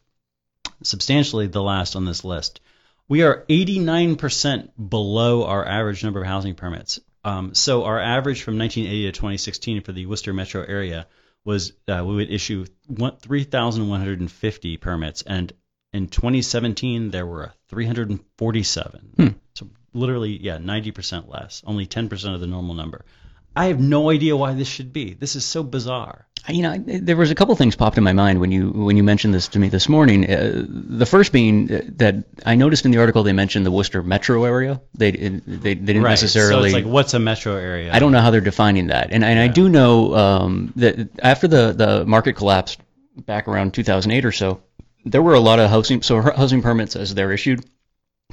Substantially the last on this list. We are 89% below our average number of housing permits. Um, so our average from 1980 to 2016 for the Worcester metro area was uh, we would issue 3,150 permits, and in 2017 there were 347. Hmm. So literally, yeah, 90% less, only 10% of the normal number. I have no idea why this should be. This is so bizarre. You know, there was a couple things popped in my mind when you when you mentioned this to me this morning. Uh, the first being that I noticed in the article they mentioned the Worcester metro area. They they, they didn't right. necessarily. So it's like, what's a metro area? I don't know how they're defining that, and and I do know um, that after the the market collapsed back around 2008 or so, there were a lot of housing so housing permits as they're issued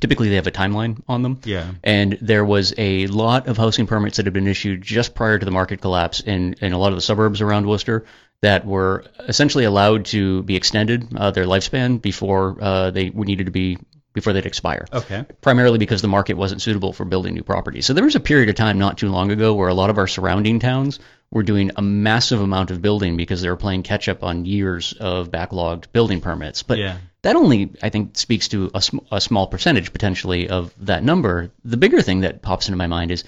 typically they have a timeline on them. Yeah. And there was a lot of housing permits that had been issued just prior to the market collapse in, in a lot of the suburbs around Worcester that were essentially allowed to be extended uh, their lifespan before uh, they needed to be before they'd expire. Okay. Primarily because the market wasn't suitable for building new properties. So there was a period of time not too long ago where a lot of our surrounding towns were doing a massive amount of building because they were playing catch up on years of backlogged building permits. But Yeah. That only, I think, speaks to a, sm- a small percentage potentially of that number. The bigger thing that pops into my mind is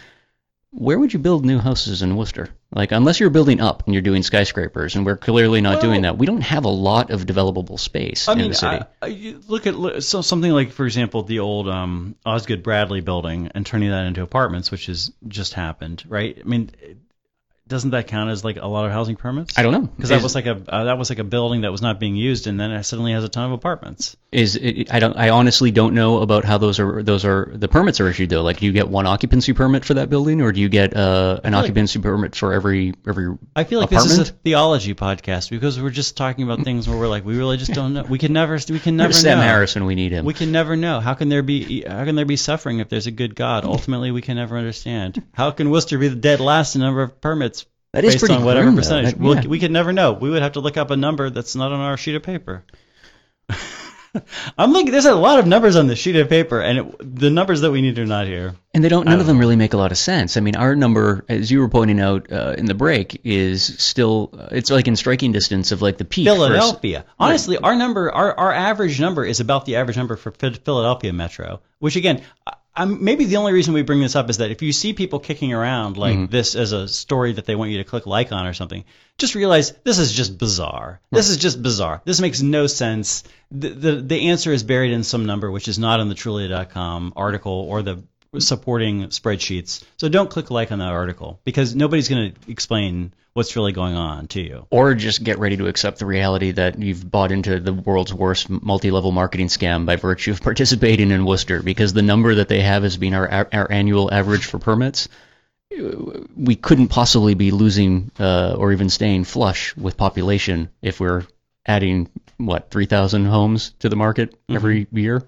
where would you build new houses in Worcester? Like, unless you're building up and you're doing skyscrapers, and we're clearly not doing that, we don't have a lot of developable space I in mean, the city. I, I, look at so something like, for example, the old um, Osgood Bradley building and turning that into apartments, which has just happened, right? I mean, doesn't that count as like a lot of housing permits? I don't know because that was like a uh, that was like a building that was not being used, and then it suddenly has a ton of apartments. is it, I don't I honestly don't know about how those are those are the permits are issued though. Like, do you get one occupancy permit for that building, or do you get uh, an like- occupancy permit for every every? I feel like this is a theology podcast because we're just talking about things where we're like, we really just don't know. We can never, we can never Sam know. Harrison, we need him. We can never know. How can there be how can there be suffering if there's a good God? Ultimately, we can never understand. How can Worcester be the dead last in number of permits That is based pretty on whatever grim, percentage? That- We'll- yeah. We could never know. We would have to look up a number that's not on our sheet of paper. I'm looking. There's a lot of numbers on the sheet of paper, and it, the numbers that we need are not here. And they don't. None of them really make a lot of sense. I mean, our number, as you were pointing out uh, in the break, is still. Uh, it's like in striking distance of like the peak. for- Philadelphia. Honestly, our number, our, our average number is about the average number for Philadelphia Metro. Which again, I'm maybe the only reason we bring this up is that if you see people kicking around like mm-hmm. this as a story that they want you to click like on or something, just realize this is just bizarre. This is just bizarre. This makes no sense. The, the the answer is buried in some number which is not on the Trulia.com article or the supporting spreadsheets. So don't click like on that article because nobody's going to explain what's really going on to you. or just get ready to accept the reality that you've bought into the world's worst multi-level marketing scam by virtue of participating in Worcester, because the number that they have as being our our annual average for permits, we couldn't possibly be losing uh, or even staying flush with population if we're adding what 3,000 homes to the market every year.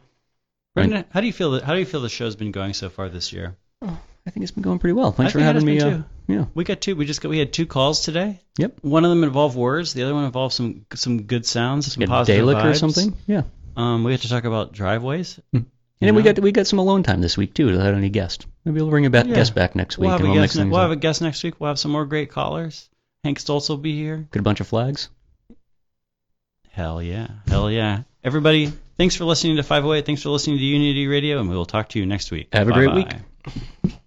Brendan, how do you feel that? How do you feel the show's been going so far this year? I think it's been going pretty well. Thanks I for having me. Uh, yeah. We got two. We just got. We had two calls today. Yep. One of them involved words. The other one involved some some good sounds, some positive Dalek or something. Yeah. Um, we had to talk about driveways. And You then we got we got some alone time this week too without any guest. Maybe we'll bring a Yeah. guest back next week We'll have, and a guest. Ne- we'll have a guest next week. We'll have some more great callers. Hank Stoltz will be here. Get a bunch of flags. Hell yeah. Hell yeah. Everybody, thanks for listening to 508. Thanks for listening to Unity Radio, and we will talk to you next week. Have a great week. Bye-bye.